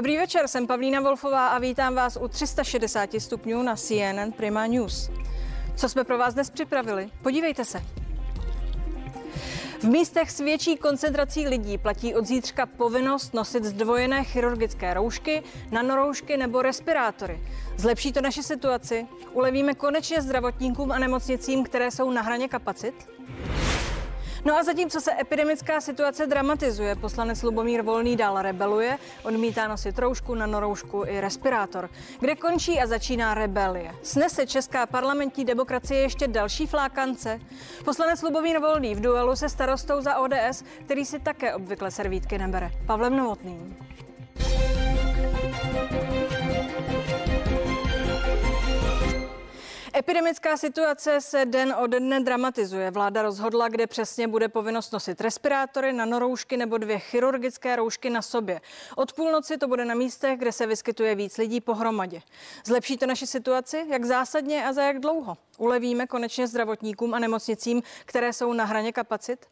Dobrý večer, jsem Pavlína Wolfová a vítám vás u 360 stupňů na CNN Prima News. Co jsme pro vás dnes připravili? Podívejte se. V místech s větší koncentrací lidí platí od zítřka povinnost nosit zdvojené chirurgické roušky, nanoroušky nebo respirátory. Zlepší to naši situaci? Ulevíme konečně zdravotníkům a nemocnicím, které jsou na hraně kapacit? No a zatímco se epidemická situace dramatizuje, poslanec Lubomír Volný dál rebeluje, odmítá nosit roušku, nanoroušku i respirátor. Kde končí a začíná rebelie? Snese česká parlamentní demokracie ještě další flákance? Poslanec Lubomír Volný v duelu se starostou za ODS, který si také obvykle servítky nebere. Pavlem Novotným. Epidemická situace se den ode dne dramatizuje. Vláda rozhodla, kde přesně bude povinnost nosit respirátory, nanoroušky nebo dvě chirurgické roušky na sobě. Od půlnoci to bude na místech, kde se vyskytuje víc lidí pohromadě. Zlepší to naši situaci? Jak zásadně a za jak dlouho? Ulevíme konečně zdravotníkům a nemocnicím, které jsou na hraně kapacit?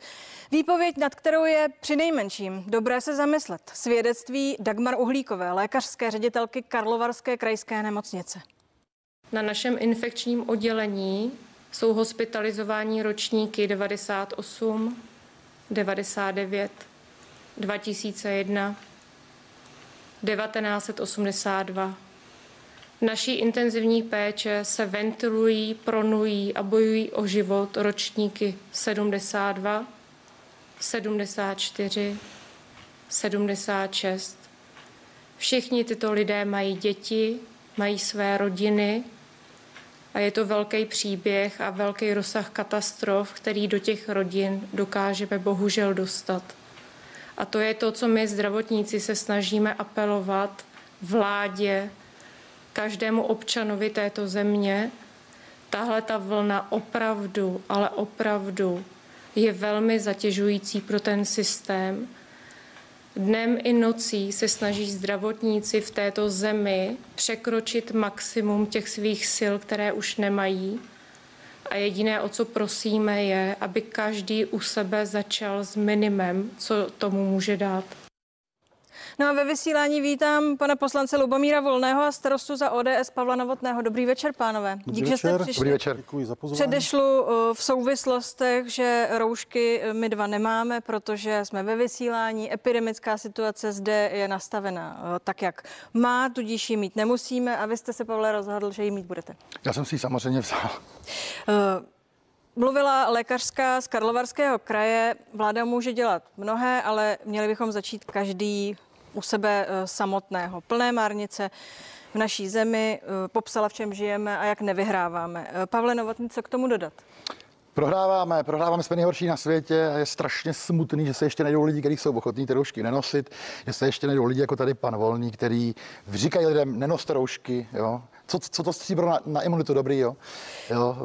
Výpověď, nad kterou je při nejmenším dobré se zamyslet. Svědectví Dagmar Uhlíkové, lékařské ředitelky Karlovarské krajské nemocnice. Na našem infekčním oddělení jsou hospitalizováni ročníky 98, 99, 2001, 1982. V naší intenzivní péče se ventilují, pronují a bojují o život ročníky 72, 74, 76. Všichni tyto lidé mají děti, mají své rodiny, a je to velký příběh a velký rozsah katastrof, který do těch rodin dokážeme bohužel dostat. A to je to, co my zdravotníci se snažíme apelovat vládě, každému občanovi této země. Tahle ta vlna opravdu, ale opravdu je velmi zatěžující pro ten systém Dnem i nocí se snaží zdravotníci v této zemi překročit maximum těch svých sil, které už nemají. A jediné, o co prosíme, je, aby každý u sebe začal s minimem, co tomu může dát. No a ve vysílání vítám pana poslance Lubomíra Volného a starostu za ODS Pavla Novotného. Dobrý večer, pánové. Dobrý Dík, večer. že jste přišli. Dobrý večer. Děkuji za pozvání. Předešlu uh, v souvislostech, že roušky uh, my dva nemáme, protože jsme ve vysílání. Epidemická situace zde je nastavena uh, tak, jak má, tudíž ji mít nemusíme a vy jste se, Pavle, rozhodl, že ji mít budete. Já jsem si ji samozřejmě vzal. Mluvila lékařská z Karlovarského kraje. Vláda může dělat mnohé, ale měli bychom začít každý u sebe eh, samotného. Plné márnice v naší zemi, eh, popsala, v čem žijeme a jak nevyhráváme. Eh, Pavle Novotný, co k tomu dodat? Prohráváme, prohráváme, jsme nejhorší na světě a je strašně smutný, že se ještě najdou lidi, kteří jsou ochotní ty roušky nenosit, že se ještě najdou lidi jako tady pan Volný, který říkají lidem, nenoste roušky, jo. Co, co to stříbro na, na imunitu dobrý, jo? jo.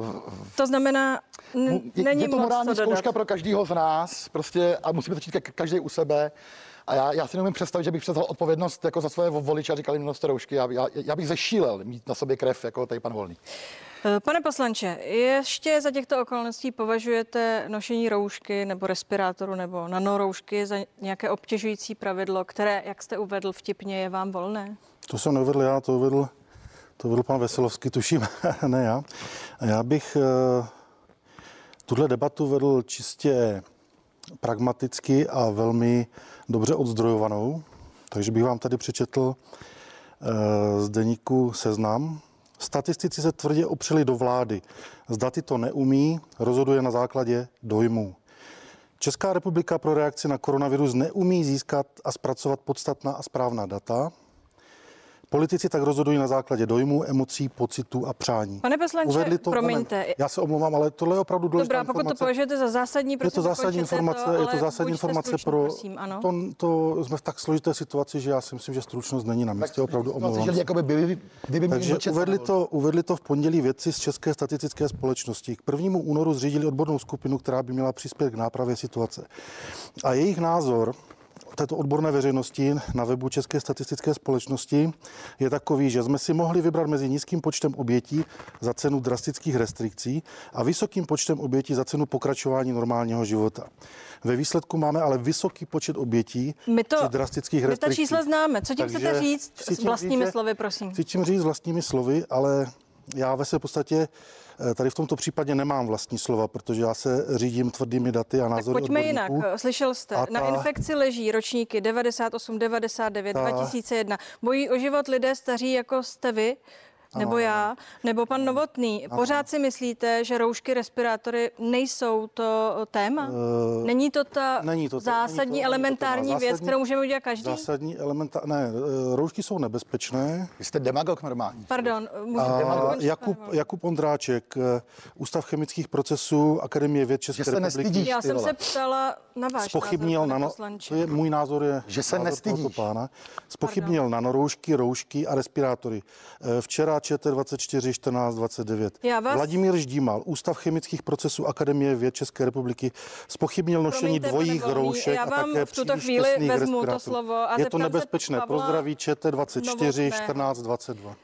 To znamená, n- není je, je to morální zkouška pro každého z nás, prostě a musíme začít každý u sebe. A já, já si nemůžu představit, že bych převzal odpovědnost jako za své voliče a říkal jim noste roušky. Já, já, já, bych zešílel mít na sobě krev jako tady pan Volný. Eh, pane poslanče, ještě za těchto okolností považujete nošení roušky nebo respirátoru nebo nanoroušky za nějaké obtěžující pravidlo, které, jak jste uvedl vtipně, je vám volné? To jsem neuvedl já, to uvedl, to uvedl pan Veselovský, tuším, ne já. Já bych uh, tuhle debatu vedl čistě pragmaticky a velmi dobře odzdrojovanou. Takže bych vám tady přečetl eh, z deníku Seznam. Statistici se tvrdě opřeli do vlády. Zda ty to neumí, rozhoduje na základě dojmů. Česká republika pro reakci na koronavirus neumí získat a zpracovat podstatná a správná data. Politici tak rozhodují na základě dojmů, emocí, pocitů a přání. Pane poslanče, Uvedli to, promiňte. Moment. Já se omlouvám, ale tohle je opravdu důležitá Dobrá, pokud informace. to považujete za zásadní, je to zásadní informace, to, je to zásadní informace stručný, pro prosím, ano. To, to, jsme v tak složité situaci, že já si myslím, že stručnost není na místě, opravdu omlouvám. Že by, by, by Takže uvedli to, uvedli to v pondělí věci z České statistické společnosti. K prvnímu únoru zřídili odbornou skupinu, která by měla přispět k nápravě situace. A jejich názor této odborné veřejnosti na webu České statistické společnosti je takový, že jsme si mohli vybrat mezi nízkým počtem obětí za cenu drastických restrikcí a vysokým počtem obětí za cenu pokračování normálního života. Ve výsledku máme ale vysoký počet obětí My to, při drastických my ta čísla známe. Co tím Takže chcete říct s vlastními říct, slovy, prosím? Chci tím říct vlastními slovy, ale já ve své podstatě tady v tomto případě nemám vlastní slova, protože já se řídím tvrdými daty a Tak názory pojďme jinak. odborníků. Slyšel jste, A na ta- infekci leží ročníky 98, 99, Ta- 2001. Bojí o život lidé staří, jako jste vy, nebo já, nebo pan Novotný. Pořád si myslíte, že roušky, respirátory nejsou to téma? Eh, Není to ta není to- zásadní, není to- není to elementární téma. věc, Zásadní- kterou můžeme udělat každý? Zásadní elementa... Ne, eh, roušky jsou nebezpečné. Vy jste demagog normální. Pardon, můžete A Jakub, Jakub Ondráček, eh, Ústav chemických procesů Akademie věd České se republiky. nestydíš. Já jsem se ptala na váš spochybnil názor, nano, to je můj názor, je Že se nestydíš. pána, spochybnil nanoroušky, roušky a respirátory. Eh, Včera ČT24 14 29. Já vás- Vladimír Ždímal, Ústav chemických procesů Akademie věd České republiky, spochybnil nošení Promiňte, dvojích pane Volný, roušek já a vám také v tuto chvíli vezmu to respirátorů. slovo a Je to nebezpečné. Pavla Pozdraví ČT24 Novotného. 14 22. Uh,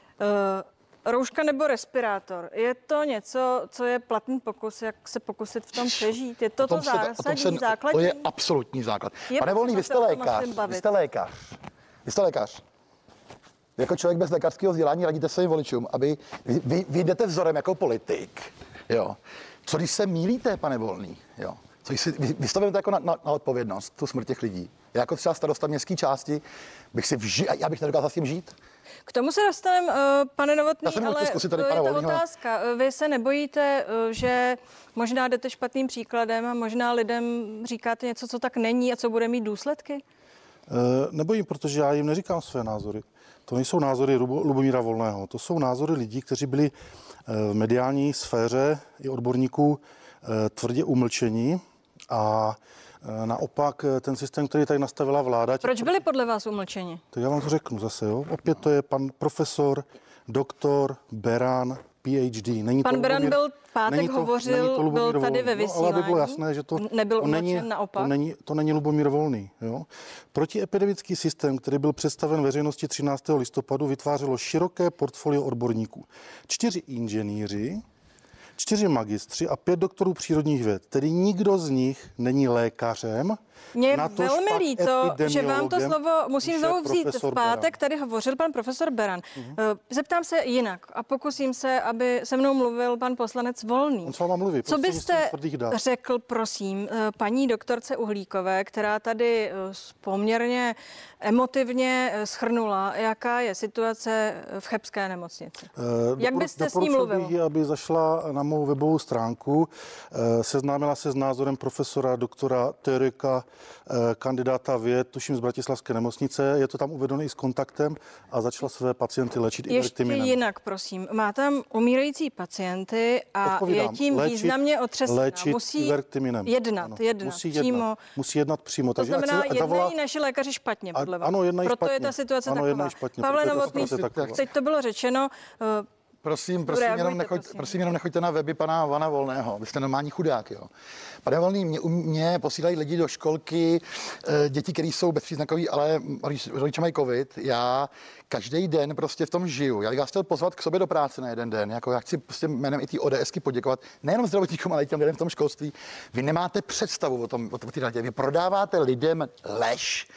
rouška nebo respirátor, je to něco, co je platný pokus, jak se pokusit v tom přežít? Je to to zásadní, se- základní? To je absolutní základ. Je Pane Volný, vy jste lékař. Vy jste lékař. Vy jste lékař. Vy Jako člověk bez lékařského vzdělání radíte svým voličům, aby vy, vy, vy jdete vzorem jako politik. Jo. Co když se mílíte, pane Volný? Jo. Co když si, vy, vy to vezmete jako na, na, na, odpovědnost, tu smrt těch lidí. Já jako třeba starosta městské části bych si vži, já bych nedokázal s tím žít. K tomu se dostaneme, uh, pane Novotný, Já jsem měl ale zkusit tady to je Volného. otázka. Uh, Vy se nebojíte, uh, že možná jdete špatným příkladem a možná lidem říkáte něco, co tak není a co bude mít důsledky? Eh, Nebojím, protože já jim neříkám své názory. To nejsou názory Lubo- Lubomíra Volného, to jsou názory lidí, kteří byli eh, v mediální sféře i odborníků eh, tvrdě umlčení a eh, naopak ten systém, který tady nastavila vláda, těch- Proč byli podle vás umlčeni? to já vám to řeknu zase, jo. Opět to je pan profesor, doktor Beran, PhD. Není Pan to Beran byl v pátek není to- hovořil, není to Lubomír byl tady ve Volný. No, ale aby bylo vysílání. jasné, že to, Nebyl to není, naopak? To není, to není Lubomír Volný. Jo? Protiepidemický systém, který byl představen veřejnosti 13. listopadu, vytvářelo široké portfolio odborníků. Čtyři inženýři, čtyři magistři a pět doktorů přírodních věd. Tedy nikdo z nich není lékařem. Mě je velmi líto, že vám to slovo musím znovu vzít. V pátek Beran. tady hovořil pan profesor Beran. Uh, Zeptám se jinak a pokusím se, aby se mnou mluvil pan poslanec Volný. On s váma mluví, Co byste řekl, prosím, eh, paní doktorce Uhlíkové, která tady eh, poměrně emotivně schrnula, jaká je situace v Chebské nemocnici? Eh, Jak byste s ní doporučil mluvil? Bych aby zašla na mou webovou stránku, eh, seznámila se s názorem profesora, doktora, teorika, eh, kandidáta věd, tuším z Bratislavské nemocnice, je to tam uvedeno i s kontaktem a začala své pacienty léčit Ještě ivermectinem. jinak, prosím. Má tam umírající pacienty a je Odpovídám, tím léčit- významně otřesena. léčit Musí jednat, Ano, jednat musí přímo. Jednat, musí jednat přímo. To znamená, se- ať zavolá- jednají naši lékaři špatně, A- podle vás. ano, jednají Proto je špatně. ta situace Ano, taková. špatně, Pavle je Novotný, taková. teď to bylo řečeno. Prosím, prosím, Reagujte, jenom, nechoď, prosím. prosím, jenom nechoďte na weby pana Vana Volného. Vy jste normální chudák, jo. Pane Volný, mě, mě posílají lidi do školky, eh, děti, které jsou bezpříznakový, ale rodič- rodiče mají covid. Já každý den prostě v tom žiju. Já bych vás chtěl pozvat k sobě do práce na jeden den. Jako já chci prostě jménem i té ODSky poděkovat nejenom zdravotníkům, ale i těm lidem v tom školství. Vy nemáte představu o tom, o té radě. Vy prodáváte lidem lež.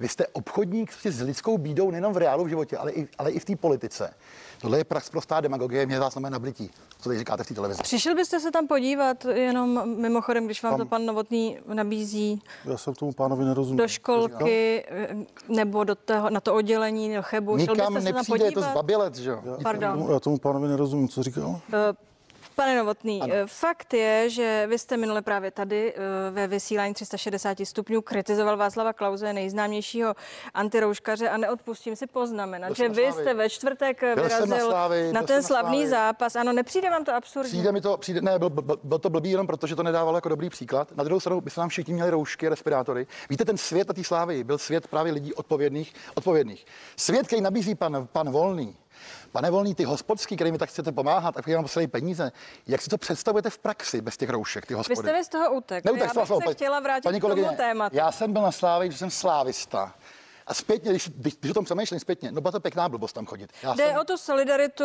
Vy jste obchodník prostě s lidskou bídou nejenom v reálu v životě, ale i, ale i v té politice. Tohle je prax prostá demagogie, mě vás na nablití. Co tady říkáte v té televizi? Přišel byste se tam podívat jenom mimochodem, když vám Tam- to pan Novotný nabízí Já jsem tomu pánovi nerozuměl. do školky nebo do toho, na to oddělení, do Chebu. Šel Nikam byste se tam nepřijde, je to zbabilec, že jo? Pardon. Tomu- Já tomu pánovi nerozumím, co říkal. Eh, Pane Novotný, ano. fakt je, že vy jste minule právě tady eh, ve vysílání 360 stupňů kritizoval Václava Klauze, nejznámějšího antirouškaře a neodpustím si poznamenat, Byl že vy jste ve čtvrtek Byl jsem na vyrazil Slávii, na byl ten na slavný Slávii. zápas. Ano, nepřijde vám to absurdní? Přijde mi to, přijde, ne, byl, byl, byl, to blbý jenom proto, že to nedávalo jako dobrý příklad. Na druhou stranu by se nám všichni měli roušky, respirátory. Víte, ten svět na té slávy byl svět právě lidí odpovědných. odpovědných. Svět, který nabízí pan, pan Volný, Pane Volný, ty hospodský, který mi tak chcete pomáhat, a vám posílají peníze, jak si to představujete v praxi bez těch roušek, ty Vy hospody? jste mi z toho utek. Neutek, Já bych se chtěla vrátit paní k tomu tématu. Já jsem byl na Slávě, že jsem slávista. A zpětně, když, když, když o tom přemýšlím zpětně, no byla to pěkná blbost tam chodit. Já Jde jsem, o tu solidaritu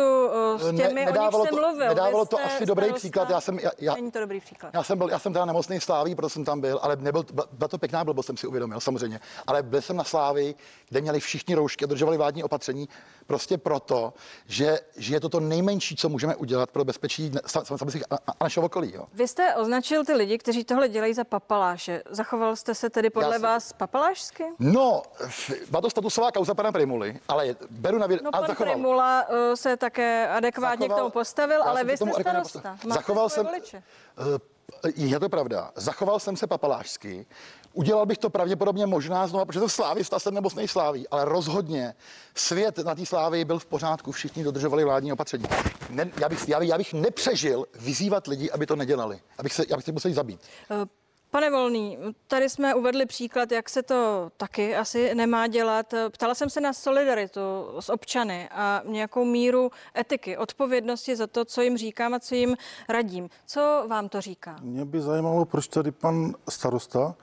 uh, s těmi, Ne- o nich nedávalo jsem to- mluvil. nedávalo to asi dobrý příklad. Já jsem- já- já- Není to dobrý příklad. Já jsem byl, já jsem teda nemocný Sláví, proto jsem tam byl, ale nebyl, byla- to pěkná blbost, jsem si uvědomil, samozřejmě. Ale byl jsem na Slávi, kde měli všichni roušky a dodržovali vládní opatření, prostě proto, že, že je to to nejmenší, co můžeme udělat pro bezpečí ne- sam- sam- samých a, a, našeho okolí. Jo. Vy jste označil ty lidi, kteří tohle dělají za papaláše. Zachoval jste se tedy podle jsem- vás papalášsky? No, byla to statusová kauza pana Primuly, ale beru na vědomí. No a pan zachoval. Primula uh, se také adekvátně Zachoval- k tomu postavil, ale vy jste starosta. Zachoval jsem, voliče. Eh, je to pravda. Zachoval jsem se papalášsky. Udělal bych to pravděpodobně možná znovu, protože to slávista jsem nemocnej sláví, ale rozhodně svět na té slávy byl v pořádku, všichni dodržovali vládní opatření. Ne, já, bych, já, bych, já bych nepřežil vyzývat lidi, aby to nedělali. Abych se, já bych se musel zabít. Eh, Pane Volný, tady jsme uvedli příklad, jak se to taky asi nemá dělat. Ptala jsem se na solidaritu s občany a nějakou míru etiky, odpovědnosti za to, co jim říkám a co jim radím. Co vám to říká? Mě by zajímalo, proč tady pan starosta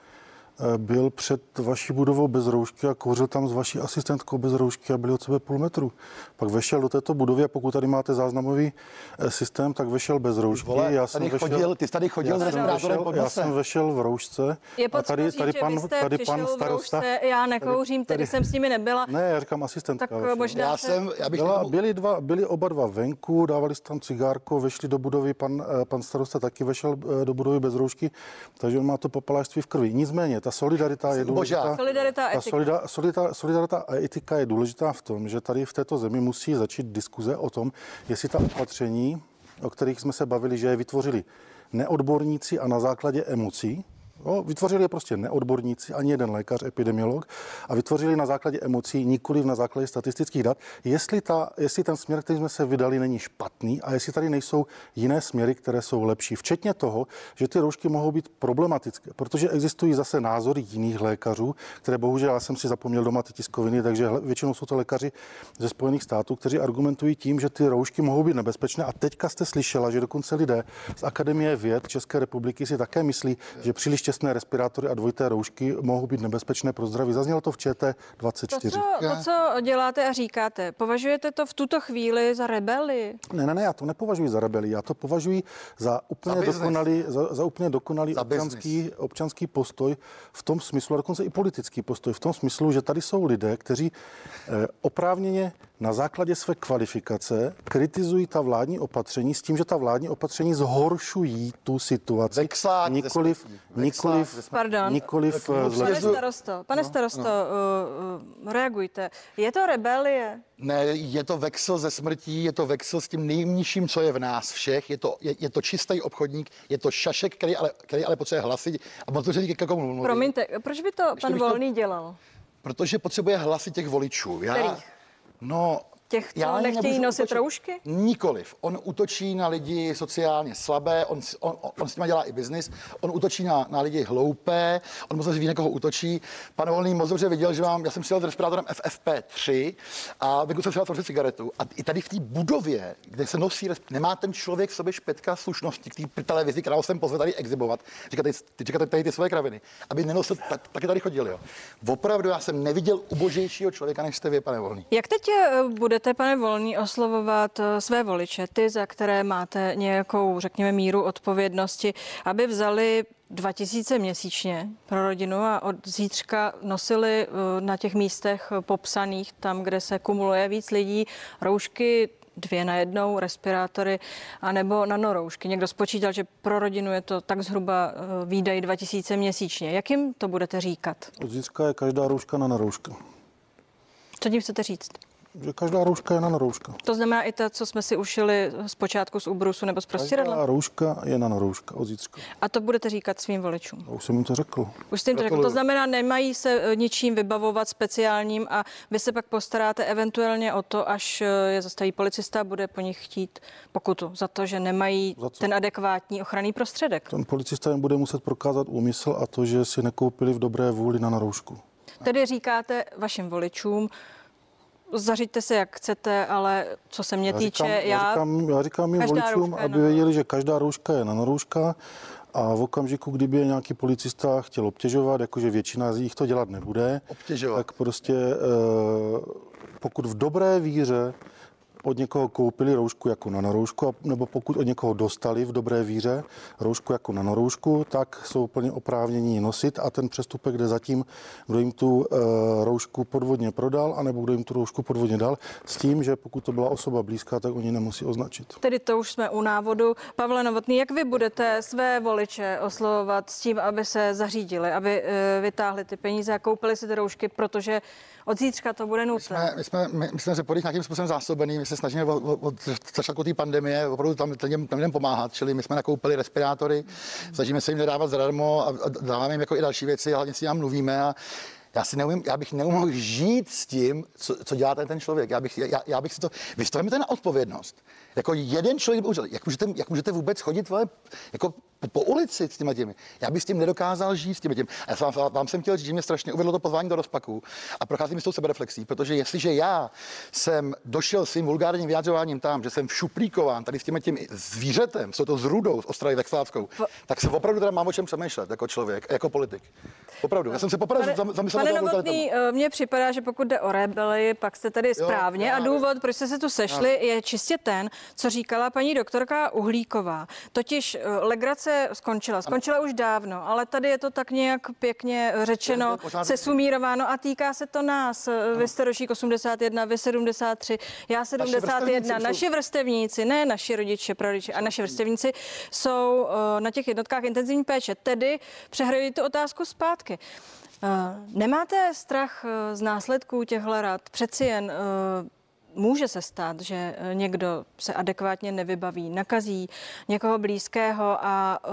byl před vaší budovou bez roušky a kouřil tam s vaší asistentkou bez roušky a byli od sebe půl metru. Pak vešel do této budovy a pokud tady máte záznamový eh, systém, tak vešel bez roušky. Vole, tady chodil- ty jsi tady chodil já s jsem vešel, já jsem vešel v roušce. Je a potřeba tady, říct, tady že pan, vy jste tady pan v starosta. roušce, já nekouřím, tedy tady- jsem s nimi nebyla. Ne, já říkám asistentka. Tak vešel. možná Já se- jsem, já bych Byla, byli, dva, byli oba dva venku, dávali si tam cigárko, vešli do budovy, pan, eh, pan starosta taky vešel eh, do budovy bez roušky, takže on má to papalášství v krvi. Nicméně, ta solidarita je důležitá. Solidarita a ta etika. solida, solidarita, solidarita a etika je důležitá v tom, že tady v této zemi musí začít diskuze o tom, jestli ta opatření, o kterých jsme se bavili, že je vytvořili neodborníci a na základě emocí, Jo, vytvořili je prostě neodborníci, ani jeden lékař, epidemiolog, a vytvořili na základě emocí, nikoli na základě statistických dat, jestli, ta, jestli ten směr, který jsme se vydali, není špatný a jestli tady nejsou jiné směry, které jsou lepší. Včetně toho, že ty roušky mohou být problematické, protože existují zase názory jiných lékařů, které bohužel já jsem si zapomněl doma ty tiskoviny, takže většinou jsou to lékaři ze Spojených států, kteří argumentují tím, že ty roušky mohou být nebezpečné. A teďka jste slyšela, že dokonce lidé z Akademie věd České republiky si také myslí, že příliš těsné respirátory a dvojité roušky mohou být nebezpečné pro zdraví. Zaznělo to v To ČT24. co, to, co děláte a říkáte, považujete to v tuto chvíli za rebeli? Ne, ne, ne, já to nepovažuji za rebeli, já to považuji za úplně Za business. dokonalý, za, za úplně dokonalý Za občanský, občanský postoj v tom smyslu, a dokonce i politický postoj v tom smyslu, že tady jsou lidé, kteří eh, oprávněně na základě své kvalifikace kritizují ta vládní opatření s tím, že ta vládní opatření zhoršují tu situaci. Vexlák nikoliv, nikoliv. Pardon. nikoliv eh, Pane Pane zlepšují. starosto, pane starosto, uh, uh, reagujte. Je to rebelie? Ne, je to vexel ze smrtí, je to vexel s tím nejnižším, co je v nás všech. Je to, je, je to čistý obchodník, je to šašek, který ale, který ale potřebuje hlasit. A on to říká, k komu mluví. Promiňte, proč by to pan bych to- Volný dělal? Protože potřebuje hlasy těch voličů. Já, Kterých? No, Těch, co já nechtějí nosit útočit. roušky? Nikoliv. On útočí na lidi sociálně slabé, on, s- on, on s nimi dělá i biznis, on útočí na, na lidi hloupé, on moc ví, na koho útočí. Pan Volný moc dobře viděl, že mám, já jsem přijel s respirátorem FFP3 a vykusil jsem si cigaretu. A i tady v té budově, kde se nosí, nemá ten člověk v sobě špetka slušnosti k té televizi, kterou jsem pozval tady exibovat. Říká, tady, ty, tady ty svoje kraviny, aby nenosil, tak, taky tady chodil. Jo. Opravdu já jsem neviděl ubožejšího člověka, než jste vy, pane Volný. Jak teď eh, budete, pane Volný, oslovovat eh, své voliče, ty, za které máte nějakou, řekněme, míru odpovědnosti, aby vzali 2000 měsíčně pro rodinu a od zítřka nosili eh, na těch místech popsaných, tam, kde se kumuluje víc lidí, roušky dvě na jednou, respirátory, anebo nanoroušky. Někdo spočítal, že pro rodinu je to tak zhruba eh, výdaj 2000 měsíčně. Jak jim to budete říkat? Od zítřka je každá rouška na rouška. Co tím chcete říct? Že každá rouška je na rouška. To znamená i ta, co jsme si ušili zpočátku z ubrusu nebo z prostěradla? Každá rouška je na rouška od zítřka. A to budete říkat svým voličům. Já už jsem jim to řekl. Už jste jim to řekl. To znamená, nemají se eh, ničím vybavovat speciálním a vy se pak postaráte eventuálně o to, až eh, je zastaví policista a bude po nich chtít pokutu za to, že nemají ten adekvátní ochranný prostředek. Ten policista jim bude muset prokázat úmysl a to, že si nekoupili v dobré vůli na naroušku. Tedy říkáte vašim voličům, zařiďte se jak chcete, ale co se mě Já týče, říkám, já, říkám, já říkám mým voličům, aby na- věděli, že každá rouška je nanorouška a v okamžiku, kdyby je nějaký policista chtěl obtěžovat, jakože většina z nich to dělat nebude, Obtěžovat. tak prostě eh, pokud v dobré víře od někoho koupili roušku jako nanoroušku, nebo pokud od někoho dostali v dobré víře roušku jako nanoroušku, tak jsou plně oprávnění nosit a ten přestupek jde zatím, kdo jim tu e, roušku podvodně prodal, anebo kdo jim tu roušku podvodně dal, s tím, že pokud to byla osoba blízká, tak oni nemusí označit. Tedy to už jsme u návodu. Pavle Novotný, jak vy budete své voliče oslovovat s tím, aby se zařídili, aby eh, vytáhli ty peníze a koupili si ty roušky, protože od zítřka to bude nutné. jsme, my jsme, my, my jsme Řepory nějakým způsobem zásobený, my se snažíme od, začátku té pandemie opravdu tam těm, těm lidem pomáhat, čili my jsme nakoupili respirátory, snažíme se jim nedávat zadarmo a, a dáváme jim jako i další věci, hlavně si nám mluvíme a já si neumím, já bych neumohl žít s tím, co, co dělá ten, ten člověk. Já bych, já, já bych si to, vy to na odpovědnost. Jako jeden člověk, jak můžete, jak můžete vůbec chodit vole, jako po, po ulici s těma těmi. Já bych s tím nedokázal žít s těmi těmi. A já jsem vám, vám jsem chtěl říct, že mě strašně uvedlo to pozvání do rozpaku a procházím s tou sebereflexí, protože jestliže já jsem došel svým vulgárním vyjádřováním tam, že jsem šuplíkován tady s těmi těmi zvířetem, jsou to s Rudou, s Ostravy Vexlávskou, tak se opravdu teda mám o čem přemýšlet jako člověk, jako politik. Opravdu. Já jsem se poprvé zamyslel pane Novotný, eh, mně připadá, že pokud jde o rebeli, pak jste tady správně a já- důvod, proč jste se tu sešli, je čistě ten, co říkala paní doktorka Uhlíková. Totiž eh, legrace skončila. Skončila už dávno, ale tady je to tak nějak pěkně řečeno, pořád- sesumírováno a týká se to nás. Eh, Vy jste ročník 81, vy 73, já 71. vrstevníci Naši vrstevníci, ne naši rodiče, prarodiče, a naši vrstevníci jsou eh, na těch jednotkách intenzivní péče. Tedy přehrají tu otázku zpátky. Eh, Nemáte strach eh, z následků těchto rad? Přeci jen může se stát, že eh, někdo se adekvátně nevybaví, nakazí někoho blízkého a eh,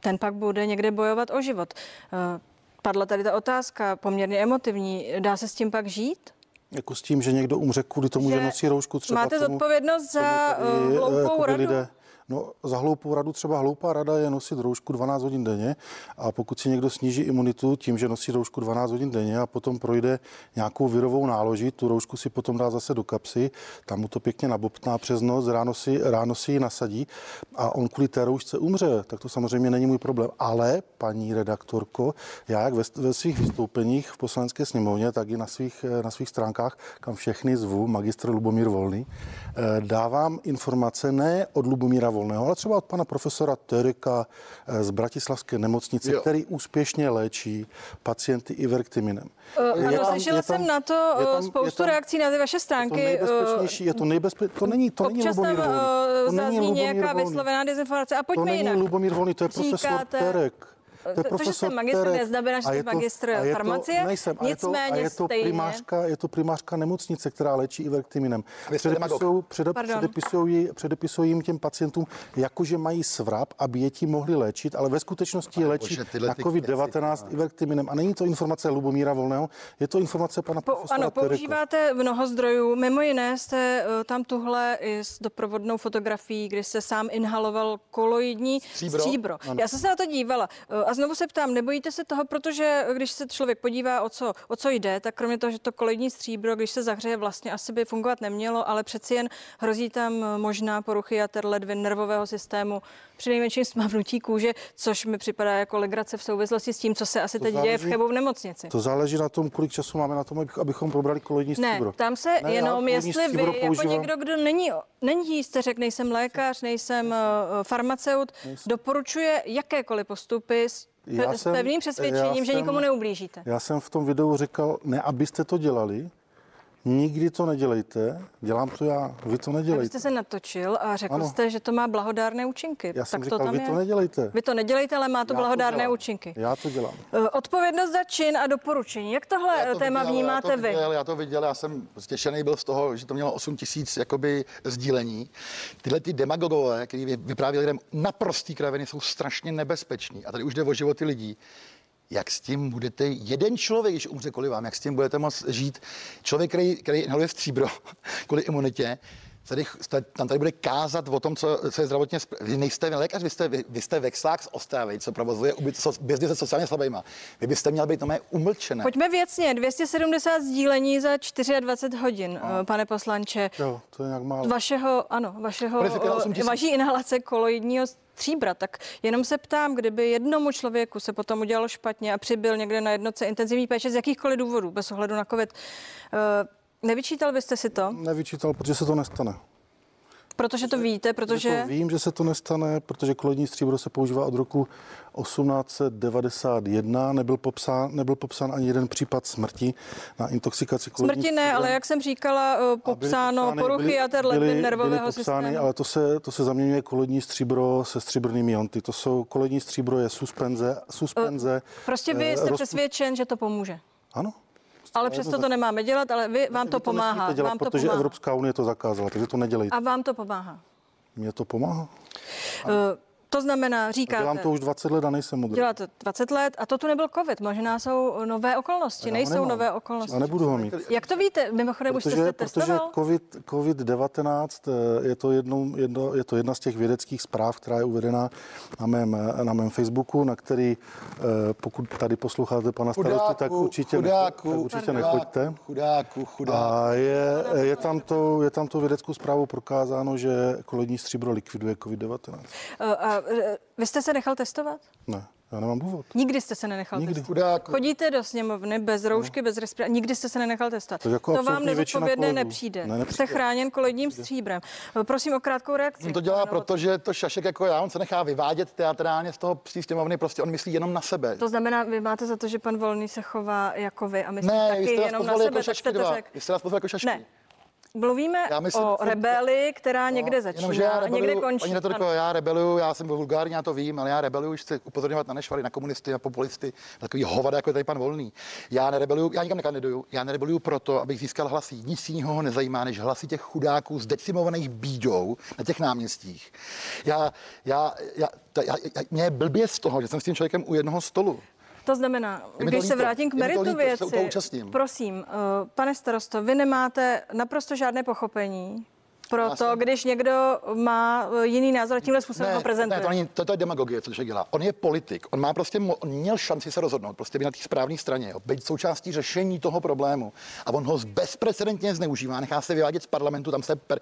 ten pak bude někde bojovat o život. Eh, Padla tady ta otázka, poměrně emotivní. Dá se s tím pak žít? Jako s tím, že někdo umře kvůli tomu, že, Že nosí roušku třeba máte tomu, zodpovědnost za, hloupou radu? Lidé, no, za hloupou radu třeba hloupá rada je nosit roušku 12 hodin denně a pokud si někdo sníží imunitu tím, že nosí roušku 12 hodin denně a potom projde nějakou virovou náloží, tu roušku si potom dá zase do kapsy, tam mu to pěkně nabobtná přes noc, ráno si, ráno si ji nasadí a on kvůli té roušce umře, tak to samozřejmě není můj problém. Ale, paní redaktorko, já jak ve, ve svých vystoupeních v poslanecké sněmovně, tak i na svých, na svých stránkách, kam všechny zvu, magistr Lubomír Volný, eh, dávám informace ne od Lubomíra Volného, ale třeba od pana profesora Terika eh, z Bratislavské nemocnice, Jo. který úspěšně léčí pacienty iverktiminem. Uh, Je ano, tam- slyšela je jsem na to je uh, tam- spoustu je tam- reakcí na ty vaše To stránky. nejbezpečnější, je to nejbezpe... to není, to není Občas Lubomír tam Volný. uh, To není Lubomír nějaká Volný. vyslovená dezinformace. A To pojďme není jinak. Lubomír Volný, to je profesor Říkáte- Terek. To je To- to, že profesor jste magistr, neznamená, že A to- magistr a je to- farmacie. Nejsem. A je to, a Nicméně je to primářka, je to primářka nemocnice, která léčí iverktiminem. Předepisují, přede, předepisují, předepisují jim těm pacientům, jakože mají svrap, aby je ti mohli léčit, ale ve skutečnosti je léčí na ty COVID-19 iverktiminem. A není to informace Lubomíra Volného, je to informace pana Po, profesora ano, Tereka. používáte mnoho zdrojů. Mimo jiné jste uh, tam tuhle i s doprovodnou fotografií, kdy se sám inhaloval koloidní Stříbro? stříbro. Já jsem se na to dívala. Uh, a znovu se ptám, nebojíte se toho, protože když se člověk podívá, o co, o co jde, tak kromě toho, že to koloidní stříbro, když se zahřeje, vlastně asi by fungovat nemělo, ale přeci jen hrozí tam možná poruchy jater ledvin nervového systému, přinejmenším smavnutí kůže, což mi připadá jako legrace v souvislosti s tím, co se asi To teď děje v záleží- Chebu v nemocnici. To záleží na tom, kolik času máme na tom, abych- abychom probrali koloidní Ne, stříbro. tam se Ne, ne, jenom, jestli vy, jako používám- někdo, kdo není, není jste řekl, nejsem lékař, nejsem uh, farmaceut, doporučuje jakékoliv postupy s, Já s jsem- pevným přesvědčením, já že jsem- nikomu neublížíte. Já jsem v tom videu říkal, ne abyste to dělali, nikdy to nedělejte, dělám to já, vy to Vy nedělejte. jste se natočil a řekl Ano. jste, že to má blahodárné účinky. Já jsem tak říkal, to tam vy je. to nedělejte. Vy to nedělejte, ale má to Já blahodárné dělám. účinky. Já to dělám. Eh, Odpovědnost za čin a doporučení. Jak tohle Já to téma viděl, vnímáte já to vy? Viděl, já to viděl, já jsem stěšený byl z toho, že to mělo 8 tisíc jakoby sdílení. Tyhle ty demagogové, kteří vyprávěli lidem naprostý kraviny, jsou strašně nebezpeční. A tady už jde o životy lidí. Jak s tím budete, jeden člověk, když umře kvůli vám, jak s tím budete moct žít? Člověk, který, který inhaluje stříbro kvůli imunitě, Tady, tam tady bude kázat o tom, co, co je zdravotně... Vy nejste lékař, vy jste, vy, vy jste vexlák z Ostravy, co provozuje biznis se sociálně slabýma. Vy byste měl být tomu umlčené. Pojďme věcně. 270 sdílení za 24 hodin, no. pane poslanče. Jo, to je nějak málo. Vašeho, ano, vašeho, vaší inhalace koloidního stříbra. Tak jenom se ptám, kdyby jednomu člověku se potom udělalo špatně a přibyl někde na jednotce intenzivní péče z jakýchkoliv důvodů, bez ohledu na COVID, uh, Nevyčítal byste si to? Nevyčítal, protože se to nestane. Protože to víte, protože... To vím, že se to nestane, protože koloidní stříbro se používá od roku 1891. Nebyl popsán, nebyl popsán ani jeden případ smrti na intoxikaci koloidní Smrti ne, stříbrem. ale jak jsem říkala, eh, popsáno popsány, poruchy a byly, nervového byly popsány, systému. Ale to se, to se zaměňuje koloidní stříbro se stříbrnými jonty. To jsou koloidní stříbro je suspenze. suspenze prostě vy jste uh, přesvědčen, že to pomůže. Ano. Ale přesto to nemáme dělat, ale vy, vám to, to pomáhá. Dělat, vám to protože pomáhá. Evropská unie to zakázala, takže to nedělejte. A vám to pomáhá? Mně to pomáhá. Uh, to znamená, říkáte... Dělám to už 20 let a nejsem modrý. Děláte 20 let a to tu nebyl covid. Možná jsou nové okolnosti, Já nejsou nové okolnosti. A nebudu ho mít. Jak to víte? Mimochodem protože, už jste se testoval? Protože COVID, COVID-19 eh, je to, jednou, jedno, je to jedna z těch vědeckých zpráv, která je uvedena na mém, na mém Facebooku, na který, eh, pokud tady posloucháte pana starostu, tak určitě, chudáku, nechoď, tak určitě nechoďte. Chudáku, chudáku. A je, je, tam to, je tam to vědeckou zprávou prokázáno, že kolodní stříbro likviduje COVID-19. Uh, uh, vy jste se nechal testovat? Ne. Já nemám důvod. Nikdy jste se nenechal Nikdy. testovat. Chodíte do sněmovny bez roušky, no. bez respirátora. Nikdy jste se nenechal testovat. To, jako to vám nezodpovědné nepřijde. Ne, nepřijde. Jste chráněn kolodním stříbrem. Prosím o krátkou reakci. On to dělá, protože to šašek jako já, on se nechá vyvádět teatrálně z toho sněmovny, prostě on myslí jenom na sebe. To znamená, vy máte za to, že pan Volný se chová jako vy a myslí ne, taky jenom na sebe. Jako šašky dva. Vy jste nás jako šašky. Ne, Mluvíme já myslím, o rebeli, která no, někde začíná já a někde končí. Paní retoriko, já rebeluju, já jsem vulgární, já to vím, ale já rebeluju, už chci upozorňovat na nešvaly, na komunisty, na populisty, na takový hovada, jako je tady pan Volný. Já nerebeluju, já nikam nekandiduju, já nerebeluju proto, abych získal hlasy. Nic jiného nezajímá, než hlasy těch chudáků zdecimovaných bídou na těch náměstích. Já, já, já, já, já, mě je blbě z toho, že jsem s tím člověkem u jednoho stolu. To znamená, když se vrátím k meritu věci, prosím, uh, pane starosto, vy nemáte naprosto žádné pochopení proto, když někdo má eh, jiný názor, tímhle způsobem ne, ho prezentuje. Ne, to, není, to, to je demagogie, co člověk dělá. On je politik, on má prostě, on měl šanci se rozhodnout, prostě být na té správné straně, jo, být součástí řešení toho problému. A on ho bezprecedentně zneužívá, nechá se vyvádět z parlamentu, tam se per...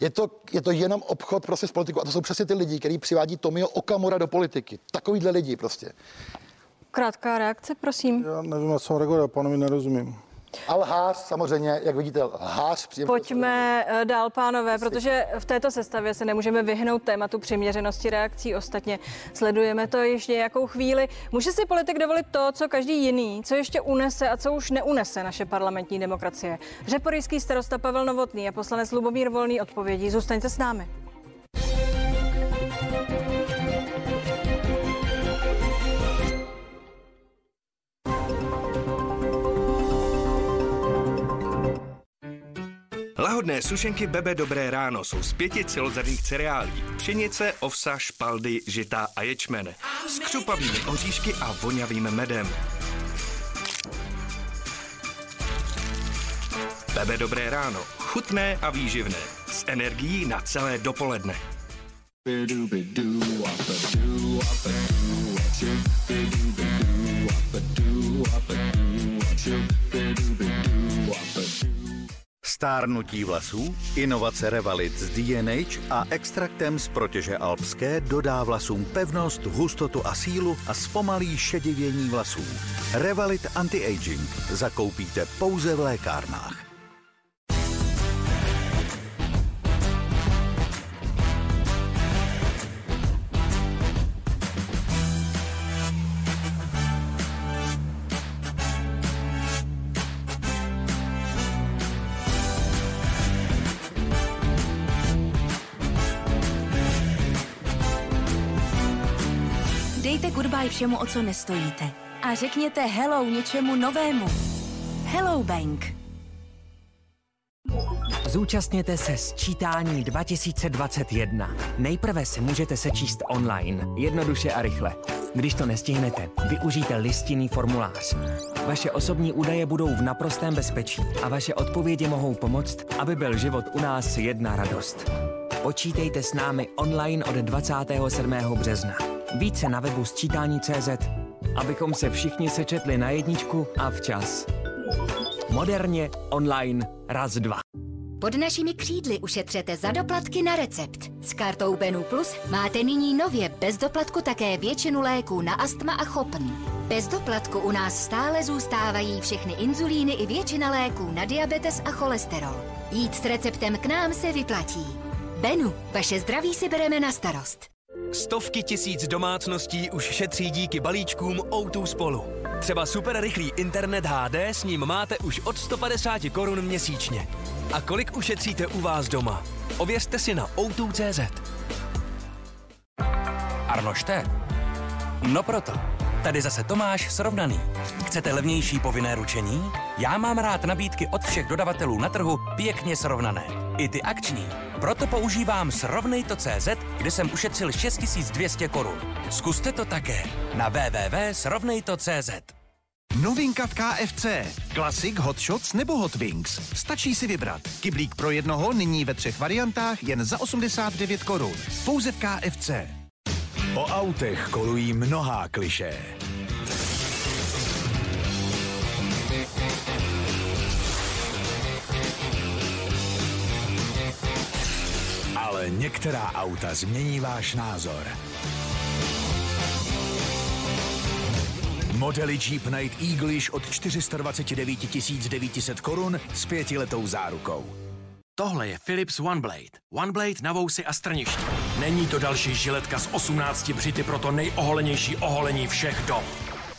je, to, je to jenom obchod prostě s politikou. A to jsou přesně ty lidi, kteří přivádí Tomio Okamura do politiky. Takovýhle lidi prostě. Krátká reakce, prosím. Já nevím, na co reagovat, panovi nerozumím. A lhář, samozřejmě, jak vidíte, lhář příjem. Pojďme eh, dál, pánové, protože v této sestavě se nemůžeme vyhnout tématu přiměřenosti reakcí. Ostatně sledujeme to ještě nějakou chvíli. Může si politik dovolit to, co každý jiný, co ještě unese a co už neunese naše parlamentní demokracie? Řeporijský starosta Pavel Novotný a poslanec Lubomír Volný odpovědí. Zůstaňte s námi. Lahodné sušenky Bebe Dobré ráno jsou z pěti celozrnných cereálí. Pšenice, ovsa, špaldy, žita a ječmen. S křupavými oříšky a vonavým medem. Bebe Dobré ráno. Chutné a výživné. S energií na celé dopoledne. Stárnutí vlasů, inovace Revalit z DNH a extraktem z protěže alpské dodá vlasům pevnost, hustotu a sílu a zpomalí šedivění vlasů. Revalit Anti-Aging zakoupíte pouze v lékárnách. Goodbye všemu, o co nestojíte. A řekněte hello něčemu novému. Hello Bank. Zúčastněte se sčítání 2021. Nejprve si můžete sečíst online, jednoduše a rychle. Když to nestihnete, využijte listinný formulář. Vaše osobní údaje budou v naprostém bezpečí a vaše odpovědi mohou pomoct, aby byl život u nás jedna radost. Počítejte s námi online od 27. března. Více na webu sčítání.cz, abychom se všichni sečetli na jedničku a včas. Moderně, online, raz, dva. Pod našimi křídly ušetřete za doplatky na recept. S kartou Benu Plus máte nyní nově bez doplatku také většinu léků na astma a chopn. Bez doplatku u nás stále zůstávají všechny inzulíny i většina léků na diabetes a cholesterol. Jít s receptem k nám se vyplatí. Benu, vaše zdraví si bereme na starost. Stovky tisíc domácností už šetří díky balíčkům O2 Spolu. Třeba super rychlý internet HD s ním máte už od 150 korun měsíčně. A kolik ušetříte u vás doma? Ověřte si na o2.cz. Arnošte? No proto. Tady zase Tomáš Srovnaný. Chcete levnější povinné ručení? Já mám rád nabídky od všech dodavatelů na trhu pěkně srovnané. I ty akční. Proto používám Srovnej.cz, kde jsem ušetřil 6200 korun. Zkuste to také na www.srovnej.cz. Novinka v KFC. Classic, Hot Shots nebo Hot Wings. Stačí si vybrat. Kyblík pro jednoho nyní ve třech variantách jen za 89 korun. Pouze v KFC. O autech kolují mnohá kliše. Ale některá auta změní váš názor. Modely Jeep Night Eagle již od 429 900 korun s pětiletou zárukou. Tohle je Philips OneBlade. OneBlade na vousy a strništi. Není to další žiletka s 18 břity pro to nejoholenější oholení všech dob.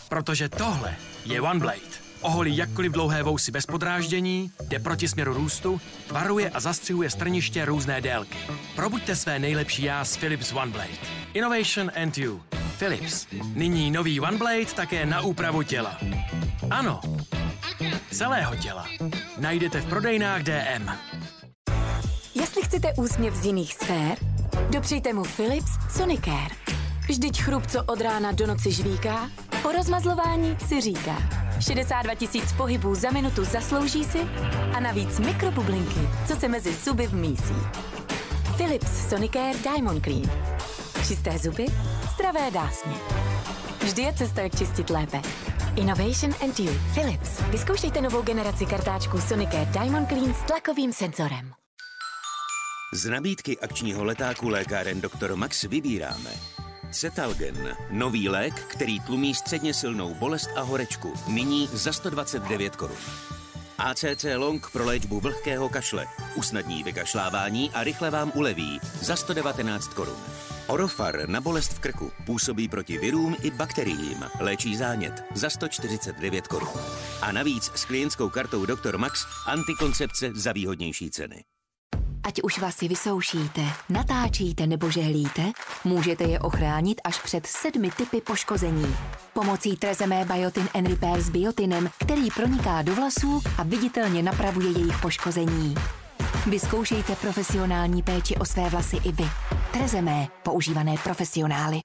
Protože tohle je OneBlade. Oholí jakkoliv dlouhé vousy bez podráždění, jde proti směru růstu, varuje a zastřihuje strniště různé délky. Probuďte své nejlepší já s Philips OneBlade. Innovation and you. Philips. Nyní nový OneBlade také na úpravu těla. Ano, celého těla. Najdete v prodejnách DM. Jestli chcete úsměv z jiných sfér, dopřejte mu Philips Sonicare. Vždyť chrup, co od rána do noci žvíká, po rozmazlování si říká. 62 tisíc pohybů za minutu zaslouží si a navíc mikrobublinky, co se mezi zuby vmísí. Philips Sonicare Diamond Clean. Čisté zuby, zdravé dásně. Vždy je cesta, jak čistit lépe. Innovation and you. Philips. Vyzkoušejte novou generaci kartáčků Sonicare Diamond Clean s tlakovým senzorem. Z nabídky akčního letáku lékáren Dr. Max vybíráme Cetalgen, nový lék, který tlumí středně silnou bolest a horečku, nyní za 129 korun. ACC Long pro léčbu vlhkého kašle, usnadní vykašlávání a rychle vám uleví za 119 korun. Orofar na bolest v krku působí proti virům i bakteriím, léčí zánět za 149 korun. A navíc s klientskou kartou Dr. Max antikoncepce za výhodnější ceny. Ať už vlasy vysoušíte, natáčíte nebo žehlíte, můžete je ochránit až před sedmi typy poškození. Pomocí Trezemé Biotin and Repair s biotinem, který proniká do vlasů a viditelně napravuje jejich poškození. Vyzkoušejte profesionální péči o své vlasy i vy. Trezemé, používané profesionály.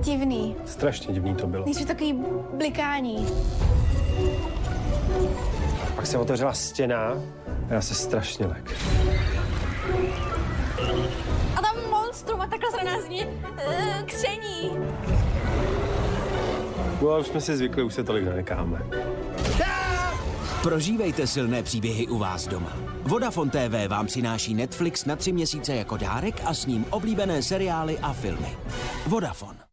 Divný. Strašně divný to bylo. Nejdřív takový blikání. Pak se otevřela stěna a já se strašně lek. A tam monstrum a takhle se na nás zní uh, kření. No, už jsme si zvykli, už se tolik nenecháme. Prožívejte silné příběhy u vás doma. Vodafone TV vám přináší Netflix na tři měsíce jako dárek a s ním oblíbené seriály a filmy. Vodafone.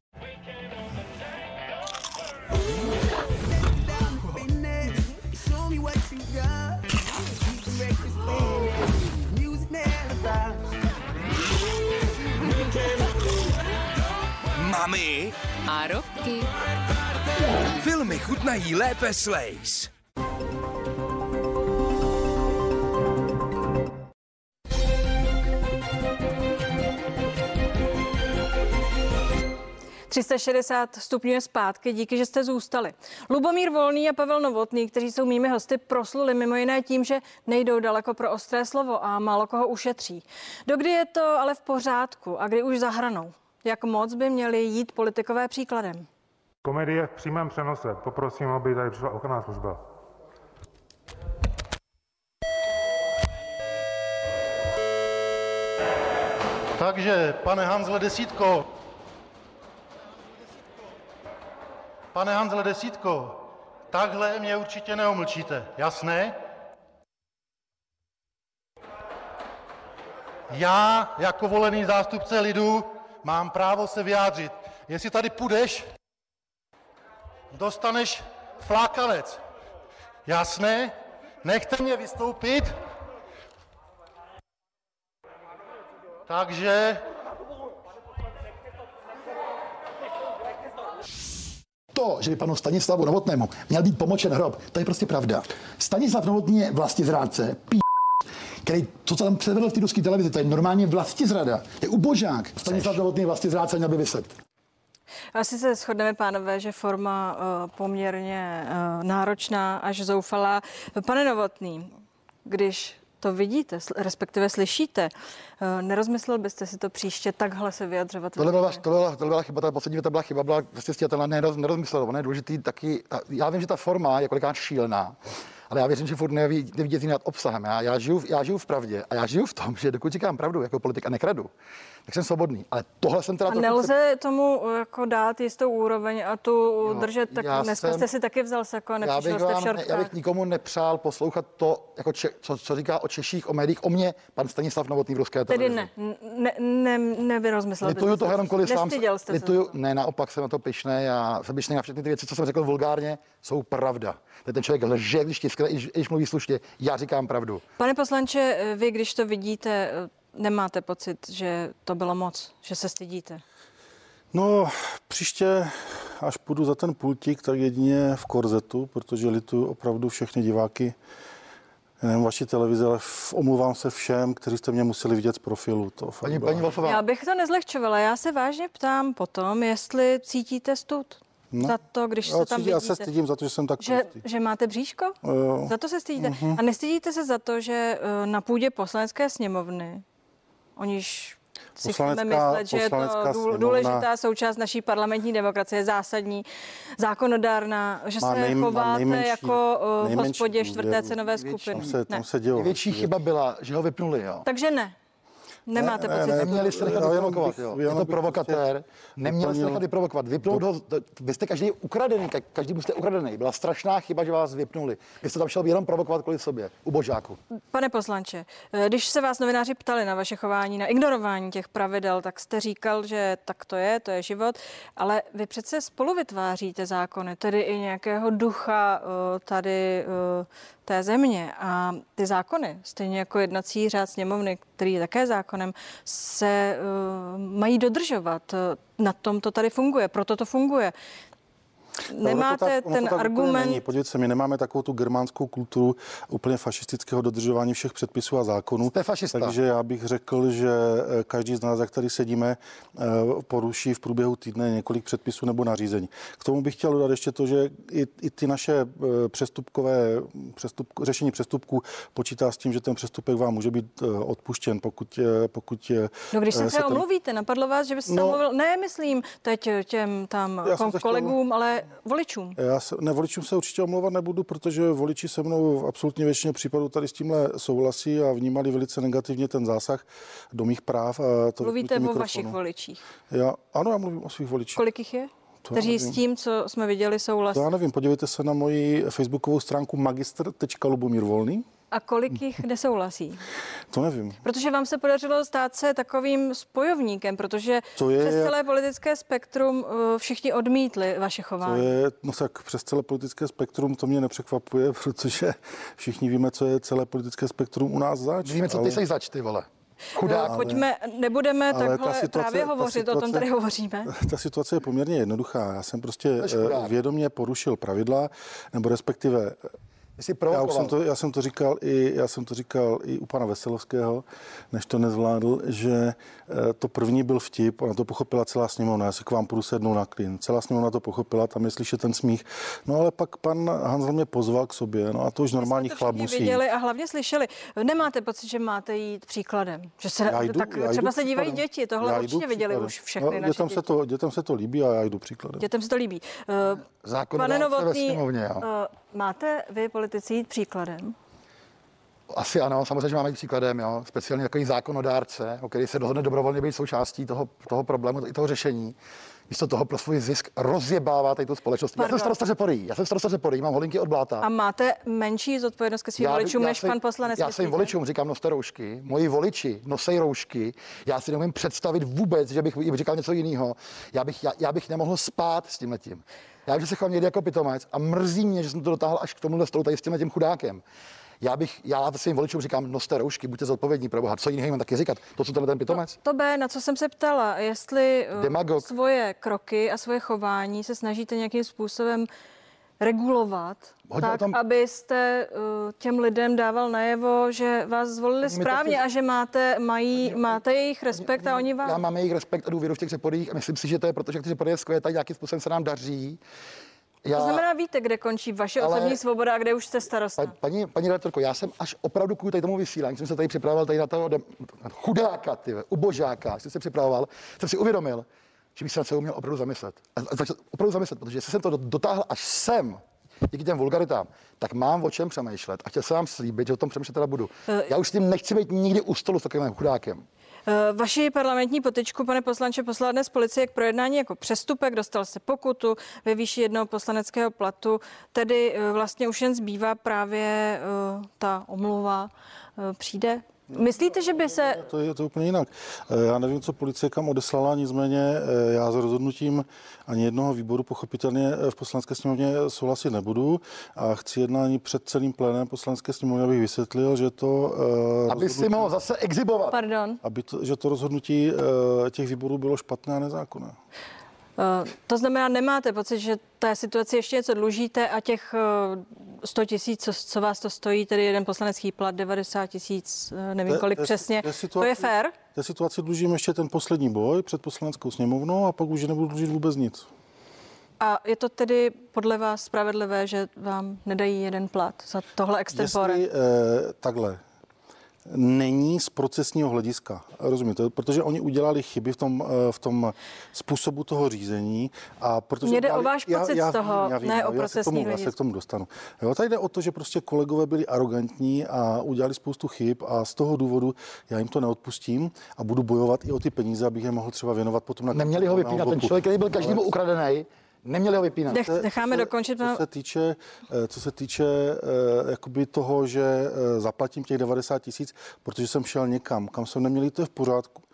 Mami A roky. Filmy chutnají lépe s Lays. ...360 stupňů je zpátky, díky, že jste zůstali. Lubomír Volný a Pavel Novotný, kteří jsou mými hosty, prosluli mimo jiné tím, že nejdou daleko pro ostré slovo a málo koho ušetří. Dokdy je to ale v pořádku a kdy už zahranou? Jak moc by měli jít politikové příkladem? Komedie v přímém přenose. Poprosím, aby tady přišla ochranná služba. Takže, pane Hanzle Desítko, pane Hanzle Desítko, takhle mě určitě neomlčíte, jasné? Já jako volený zástupce lidu mám právo se vyjádřit. Jestli tady půjdeš, dostaneš flákanec. Jasné? Nechte mě vystoupit. Takže To, že by panu Stanislavu Novotnému měl být pomočen hrob, to je prostě pravda. Stanislav Novotný je vlastizrádce, pí který, to, co tam předvedl v té ruské televizi, to je normálně vlastizrada. Je ubožák. Stanislav Novotný vlastizrádce, měl by vyset. Asi se shodneme, pánové, že forma uh, poměrně uh, náročná až zoufalá. Pane Novotný, když to vidíte, sl- respektive slyšíte, uh, nerozmyslel byste si to příště takhle se vyjadřovat? Tohle byla, to byla, to byla chyba, ta poslední věta byla chyba, byla prostě stětelná, neroz, nerozmyslená, je důležitý taky, ta, já vím, že ta forma je kolikrát šílená, ale já věřím, že furt neví, nevidí nad obsahem. Já, já, žiju, já žiju v pravdě a já žiju v tom, že dokud říkám pravdu jako politik a nekradu, tak jsem svobodný. Ale tohle jsem teda... A nelze tomu jako dát jistou úroveň a tu držet, tak dneska jsem- jste si taky vzal sako a já bych, v vám, ne, já bych nikomu nepřál poslouchat to, jako če, co, co, říká o Češích, o médiích, o mě, pan Stanislav Novotný v ruské Tedy televizi. ne, ne, ne, nevyrozmyslel Lituju se. toho jenom kvůli sám. Jste se. Lituju, ne, naopak jsem na to pišný. Já jsem pišný na všechny ty věci, co jsem řekl vulgárně, jsou pravda. Teď ten člověk lže, když tiskne, i když mluví slušně. Já říkám pravdu. Pane poslanče, vy, když to vidíte, nemáte pocit, že to bylo moc, že se stydíte? No, příště, až půjdu za ten pultík, tak jedině v korzetu, protože lituju opravdu všechny diváky, nejen vaší televize, ale v- omlouvám se všem, kteří jste mě museli vidět z profilu. To fakt Paní, paní Wolfová, Já bych to nezlehčovala. Já se vážně ptám potom, jestli cítíte stud No. za to, když Já se tam cítím- já vidíte. se stydím za to, že jsem tak že, že máte bříško? Jo. Za to se stydíte. Mhm. A nestydíte se za to, že eh, na půdě poslanecké sněmovny, oniž si chceme myslet, že je to důležitá součást naší parlamentní demokracie, zásadní, zákonodárná, že se nej- chováte nejmenší- jako v hospodě čtvrté cenové Největší- skupiny. Tam se, tam se dělo. největší chyba byla, že ho vypnuli, jo. Takže ne. Nemáte ne, pocit. ne, neměli jste nechat vyprovokovat, jo. Je to bych provokatér. prostě Neměl jste nechat vyprovokovat. Vypnout ho, vy jste každý ukradený, ka- každý jste ukradený. Byla strašná chyba, že vás vypnuli. Vy jste tam šel jenom provokovat kvůli sobě, u božáku. Pane poslanče, eh, když se vás novináři ptali na vaše chování, na ignorování těch pravidel, tak jste říkal, že tak to je, to je život, ale vy přece spolu vytváříte zákony, tedy i nějakého ducha eh, tady eh, té země. A ty zákony, stejně jako jednací řád sněmovny, který je také zákonem, se eh, mají dodržovat. Eh, Na tom to tady funguje, proto to funguje. Ono to Nemáte tak- ono to ten tak argument, Není. Podívejte se, my nemáme takovou tu germánskou kulturu úplně fašistického dodržování všech předpisů a zákonů. Jste fašista. Takže já bych řekl, že eh, každý z nás, jak tady sedíme, eh, poruší v průběhu týdne několik předpisů nebo nařízení. K tomu bych chtěl dodat ještě to, že i, i ty naše eh, přestupkové přestup, řešení přestupků počítá s tím, že ten přestupek vám může být odpuštěn, pokud, pokud No když se třeba ten- omluvíte, napadlo vás, že byste No. no, mluvil, ne, myslím teď těm tam kom- to chtěl- kolegům, ale voličům. Já se, ne, voličům se určitě omlouvat nebudu, protože voliči se mnou v absolutně většině případů tady s tímhle souhlasí a vnímali velice negativně ten zásah do mých práv. A to Mluvíte o mikrofonu. vašich voličích. Já, ano, já mluvím o svých voličích. Kolik jich je? Kteří s tím, co jsme viděli, souhlasí. To já nevím, podívejte se na moji facebookovou stránku magistr.lubomír Volný. A kolik jich nesouhlasí? To nevím. Protože vám se podařilo stát se takovým spojovníkem, protože To je- přes celé politické spektrum eh, všichni odmítli vaše To chování. je, no tak přes celé politické spektrum to mě nepřekvapuje, protože všichni víme, co je celé politické spektrum u nás zač. Víme, co ty jsi zač, ty vole. Chudák. No, pojďme, nebudeme ale ta takhle situace- právě ta hovořit, o tom situace- tady hovoříme. Ta situace je poměrně jednoduchá. Já jsem prostě To eh, vědomě porušil pravidla, nebo respektive Jsi já, už jsem to, já, jsem to říkal i, já jsem to říkal i u pana Veselovského, než to nezvládl, že eh, to první byl vtip, ona to pochopila celá sněmovna, já se k vám půjdu sednout na klin. Celá sněmovna to pochopila, tam je slyšet ten smích. No ale pak pan Hanzel mě pozval k sobě, no a to už normální to chlap musí. viděli a hlavně slyšeli. Nemáte pocit, že máte jít příkladem? Že se, Já jdu- tak já třeba jdu se dívají příkladem. děti, tohle Já určitě viděli příkladem. už všechny no, naše dětem, děti. se to, dětem se to líbí a já jdu příkladem. Dětem se to líbí. Uh, Pane Zákonodárce ve Novotný, sněmovně, jo. uh, máte vy politici jít příkladem? Asi ano, samozřejmě, že máme jít příkladem, jo. speciálně takový zákonodárce, o který se dohodne dobrovolně být součástí toho, toho problému, i toho řešení. Místo toho pro svůj zisk rozjebává tady tu společnost. Já jsem Pardon. starosta Řeporí, já jsem starosta Řeporí, mám holinky od bláta. A máte menší zodpovědnost ke svým voličům než se- pan poslanec? Já svým voličům říkám, noste roušky. Moji voliči nosej roušky. Já si neumím představit vůbec, že bych jim říkal něco jiného. Já bych, já, já bych nemohl spát s tím letím. Já že se chovám někdy jako pitomec a mrzí mě, že jsem to dotáhl až k tomuhle stolu tady s tím tím chudákem. Já bych, já svým voličům říkám, noste roušky, buďte zodpovědní pro Boha. Co jiného mám taky říkat? To, co tenhle ten pitomec? To B, na co jsem se ptala, jestli eh, Demagog. svoje kroky a svoje chování se snažíte nějakým způsobem regulovat, Hodně o tak, tom- abyste eh, těm lidem dával najevo, že vás zvolili to správně chci- a že máte, mají, máte jejich respekt a oni Já vám. mám jejich respekt a důvěru v těch řepodích a myslím si, že to je proto, že ty řepody skvětají, nějakým způsobem se nám daří. Já, To znamená, víte, kde končí vaše Ale- osobní svoboda a kde už jste starosta. Pa, paní, paní redaktorko, já jsem až opravdu kvůli tady tomu vysílání, jsem se tady připravoval tady na toho chudáka, ty, ubožáka, jsem se připravoval, jsem si uvědomil, že bych se na celou měl opravdu zamyslet. A, a, začal opravdu zamyslet, protože jestli jsem to do- dotáhl až sem, díky těm vulgaritám, tak mám o čem přemýšlet a chtěl jsem vám slíbit, že o tom přemýšlet teda budu. Eh, Já už s tím nechci být nikdy u stolu s takovým chudákem. Eh, Vaši parlamentní potyčku, pane poslanče, poslala dnes policie k projednání jako přestupek, dostal se pokutu ve výši jednoho poslaneckého platu, tedy eh, vlastně už jen zbývá právě ta omluva. Přijde? Myslíte, že by se... To je to úplně jinak. Eh, Já nevím, co policie kam odeslala, nicméně eh, já s rozhodnutím ani jednoho výboru pochopitelně eh, v poslanecké sněmovně souhlasit nebudu a chci jednání před celým plénem poslanecké sněmovny, abych vysvětlil, že to Aby si mohl zase exibovat. Pardon. aby to, že to rozhodnutí těch výborů bylo špatné a nezákonné. Eh, To znamená, nemáte pocit, že té situaci ještě něco dlužíte a těch eh, 100 tisíc, co, co vás to stojí, tedy jeden poslanecký plat, 90 tisíc, eh, nevím Te- kolik te- přesně, te to situaci- je fér? Té situaci dlužím ještě ten poslední boj před poslaneckou sněmovnou a pak už nebudu dlužit vůbec nic. A je to tedy podle vás spravedlivé, že vám nedají jeden plat za tohle extempore? Jestli eh, takhle není z procesního hlediska, rozumíte, protože oni udělali chyby v tom, eh, v tom způsobu toho řízení a protože Mně jde udělali- o váš pocit z toho, ne o já se, k procesní tomu, já se hledisko. k tomu dostanu. Jo, tady jde o to, že prostě kolegové byli arrogantní a udělali spoustu chyb a z toho důvodu já jim to neodpustím a budu bojovat i o ty peníze, abych je mohl třeba věnovat potom na Neměli ho vypínat, ten člověk, který byl každému ukradený, neměli ho vypínat. Nech, necháme dokončit. co se týče, eh, co se týče eh, jakoby toho, že eh, zaplatím těch 90 tisíc, protože jsem šel někam, kam jsem neměl to je v pořádku.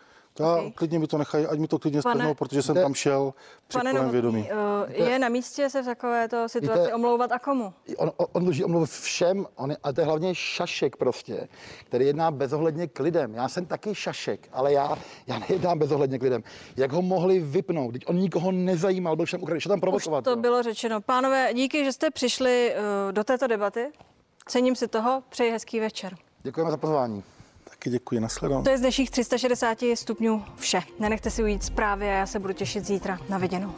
Já, klidně mi to nechají, ať mi to klidně Pane- strhnou, protože jsem Jde- tam šel při Pane plném Novotný, vědomí. eh, je na místě se v takovéto situaci Víte- omlouvat a komu? On, on, on dluží omluvu všem, on je, ale to je hlavně šašek prostě, který jedná bezohledně k lidem. Já jsem taky šašek, ale já, já nejednám bezohledně k lidem. Jak ho mohli vypnout? Teď on nikoho nezajímal, byl všem ukradený, tam provokovat. To jo. bylo řečeno. Pánové, díky, že jste přišli eh, do této debaty. Cením si toho, přeji hezký večer. Děkujeme za pozvání. Taky děkuji, nashledanou. To je z dnešních 360 stupňů vše. Nenechte si ujít zprávy a já se budu těšit zítra. Na viděnou.